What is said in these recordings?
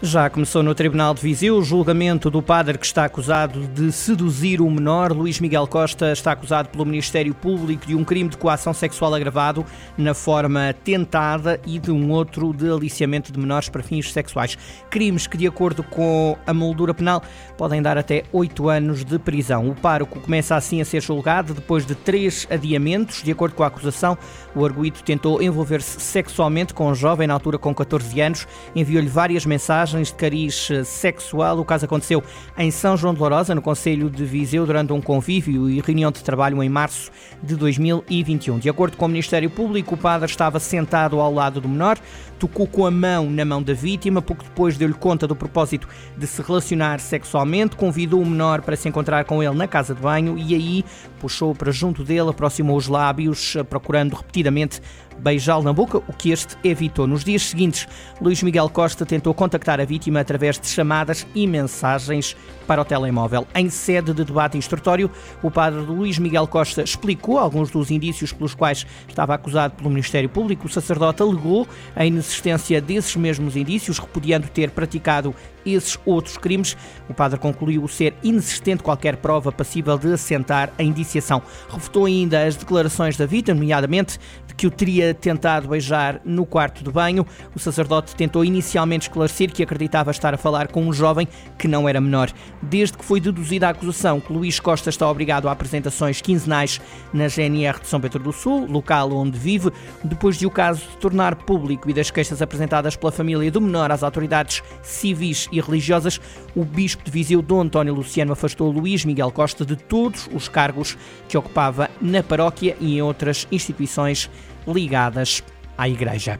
Já começou no Tribunal de Viseu o julgamento do padre que está acusado de seduzir o menor. Luís Miguel Costa está acusado pelo Ministério Público de um crime de coação sexual agravado na forma tentada e de um outro de aliciamento de menores para fins sexuais. Crimes que, de acordo com a moldura penal, podem dar até oito anos de prisão. O pároco começa assim a ser julgado depois de três adiamentos. De acordo com a acusação, o arguído tentou envolver-se sexualmente com um jovem na altura com 14 anos, enviou-lhe várias mensagens mensagens de cariz eh, sexual. O caso aconteceu em São João de Lourosa, no Conselho de Viseu, durante um convívio e reunião de trabalho em março de 2021. De acordo com o Ministério Público, o padre estava sentado ao lado do menor, tocou com a mão na mão da vítima, pouco depois deu-lhe conta do propósito de se relacionar sexualmente, convidou o menor para se encontrar com ele na casa de banho e aí puxou para junto dele, aproximou os lábios, eh, procurando repetidamente beijá-lo na boca, o que este evitou. Nos dias seguintes, Luís Miguel Costa tentou contactar a vítima através de chamadas e mensagens para o telemóvel. Em sede de debate instrutório, o padre Luís Miguel Costa explicou alguns dos indícios pelos quais estava acusado pelo Ministério Público. O sacerdote alegou a inexistência desses mesmos indícios, repudiando ter praticado esses outros crimes. O padre concluiu ser inexistente qualquer prova passível de assentar a indiciação. Refutou ainda as declarações da vítima, nomeadamente de que o teria tentado beijar no quarto de banho. O sacerdote tentou inicialmente esclarecer que acreditava estar a falar com um jovem que não era menor. Desde que foi deduzida a acusação que Luís Costa está obrigado a apresentações quinzenais na GNR de São Pedro do Sul, local onde vive, depois de o caso se tornar público e das queixas apresentadas pela família do menor às autoridades civis e e religiosas, o bispo de Viseu, Dom António Luciano, afastou Luís Miguel Costa de todos os cargos que ocupava na paróquia e em outras instituições ligadas à Igreja.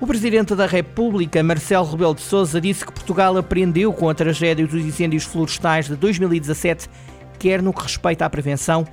O Presidente da República, Marcelo Rebelo de Sousa, disse que Portugal aprendeu com a tragédia dos incêndios florestais de 2017, quer no que respeita à prevenção,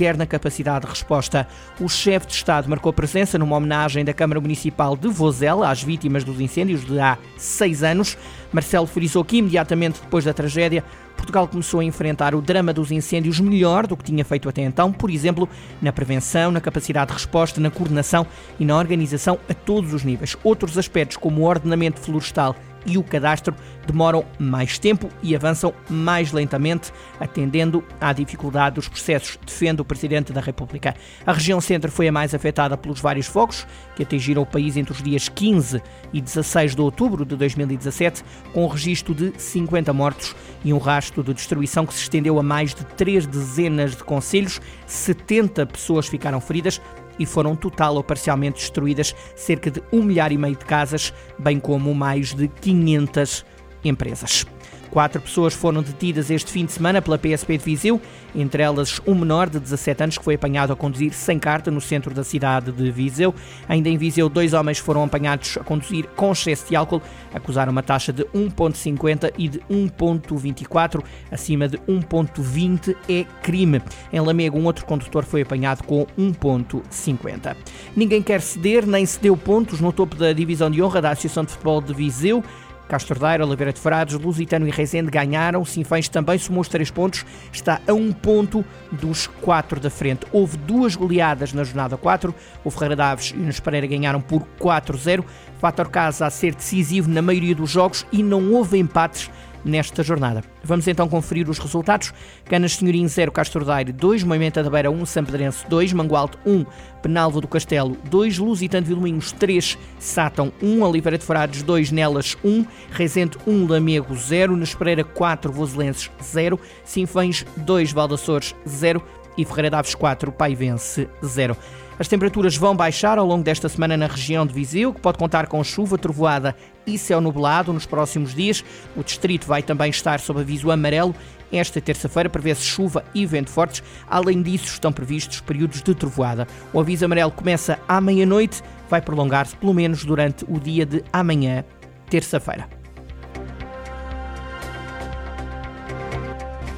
quer na capacidade de resposta. O chefe de Estado marcou presença numa homenagem da Câmara Municipal de Vozela às vítimas dos incêndios de há seis anos. Marcelo frisou que imediatamente depois da tragédia, Portugal começou a enfrentar o drama dos incêndios melhor do que tinha feito até então, por exemplo, na prevenção, na capacidade de resposta, na coordenação e na organização a todos os níveis. Outros aspectos, como o ordenamento florestal e o cadastro demoram mais tempo e avançam mais lentamente, atendendo à dificuldade dos processos, defende o Presidente da República. A região centro foi a mais afetada pelos vários fogos que atingiram o país entre os dias 15 e 16 de outubro de 2017, com o registro de 50 mortos e um rastro de destruição que se estendeu a mais de três dezenas de conselhos. 70 pessoas ficaram feridas, e foram total ou parcialmente destruídas cerca de um milhar e meio de casas, bem como mais de 500 empresas. Quatro pessoas foram detidas este fim de semana pela PSP de Viseu, entre elas um menor de 17 anos que foi apanhado a conduzir sem carta no centro da cidade de Viseu. Ainda em Viseu, dois homens foram apanhados a conduzir com excesso de álcool, acusaram uma taxa de 1,50 e de 1,24, acima de 1,20 é crime. Em Lamego, um outro condutor foi apanhado com 1,50. Ninguém quer ceder, nem cedeu pontos no topo da divisão de honra da Associação de Futebol de Viseu. Castro Daire, Oliveira de Frades, Lusitano e Rezende ganharam. Sinfãs também somou os três pontos, está a um ponto dos quatro da frente. Houve duas goleadas na jornada 4. O Ferreira Daves e o Nunes Pereira ganharam por 4-0. Fator casa a ser decisivo na maioria dos jogos e não houve empates nesta jornada. Vamos então conferir os resultados. Canas Senhorim 0, Castro Daire 2, Moimenta da Beira 1, Sampedrense 2, Mangualde 1, Penalva do Castelo 2, Lusitano de Vilminhos 3, Sátão 1, Oliveira de Frades 2, Nelas 1, Rezende 1, Lamego 0, Nespereira 4, Voselenses 0, Sinfães 2, Valdaçores 0 e Ferreira Daves 4, Paivense 0. As temperaturas vão baixar ao longo desta semana na região de Viseu, que pode contar com chuva, trovoada e céu nublado nos próximos dias. O distrito vai também estar sob aviso amarelo. Esta terça-feira prevê-se chuva e vento fortes. Além disso, estão previstos períodos de trovoada. O aviso amarelo começa à meia-noite, vai prolongar-se pelo menos durante o dia de amanhã, terça-feira.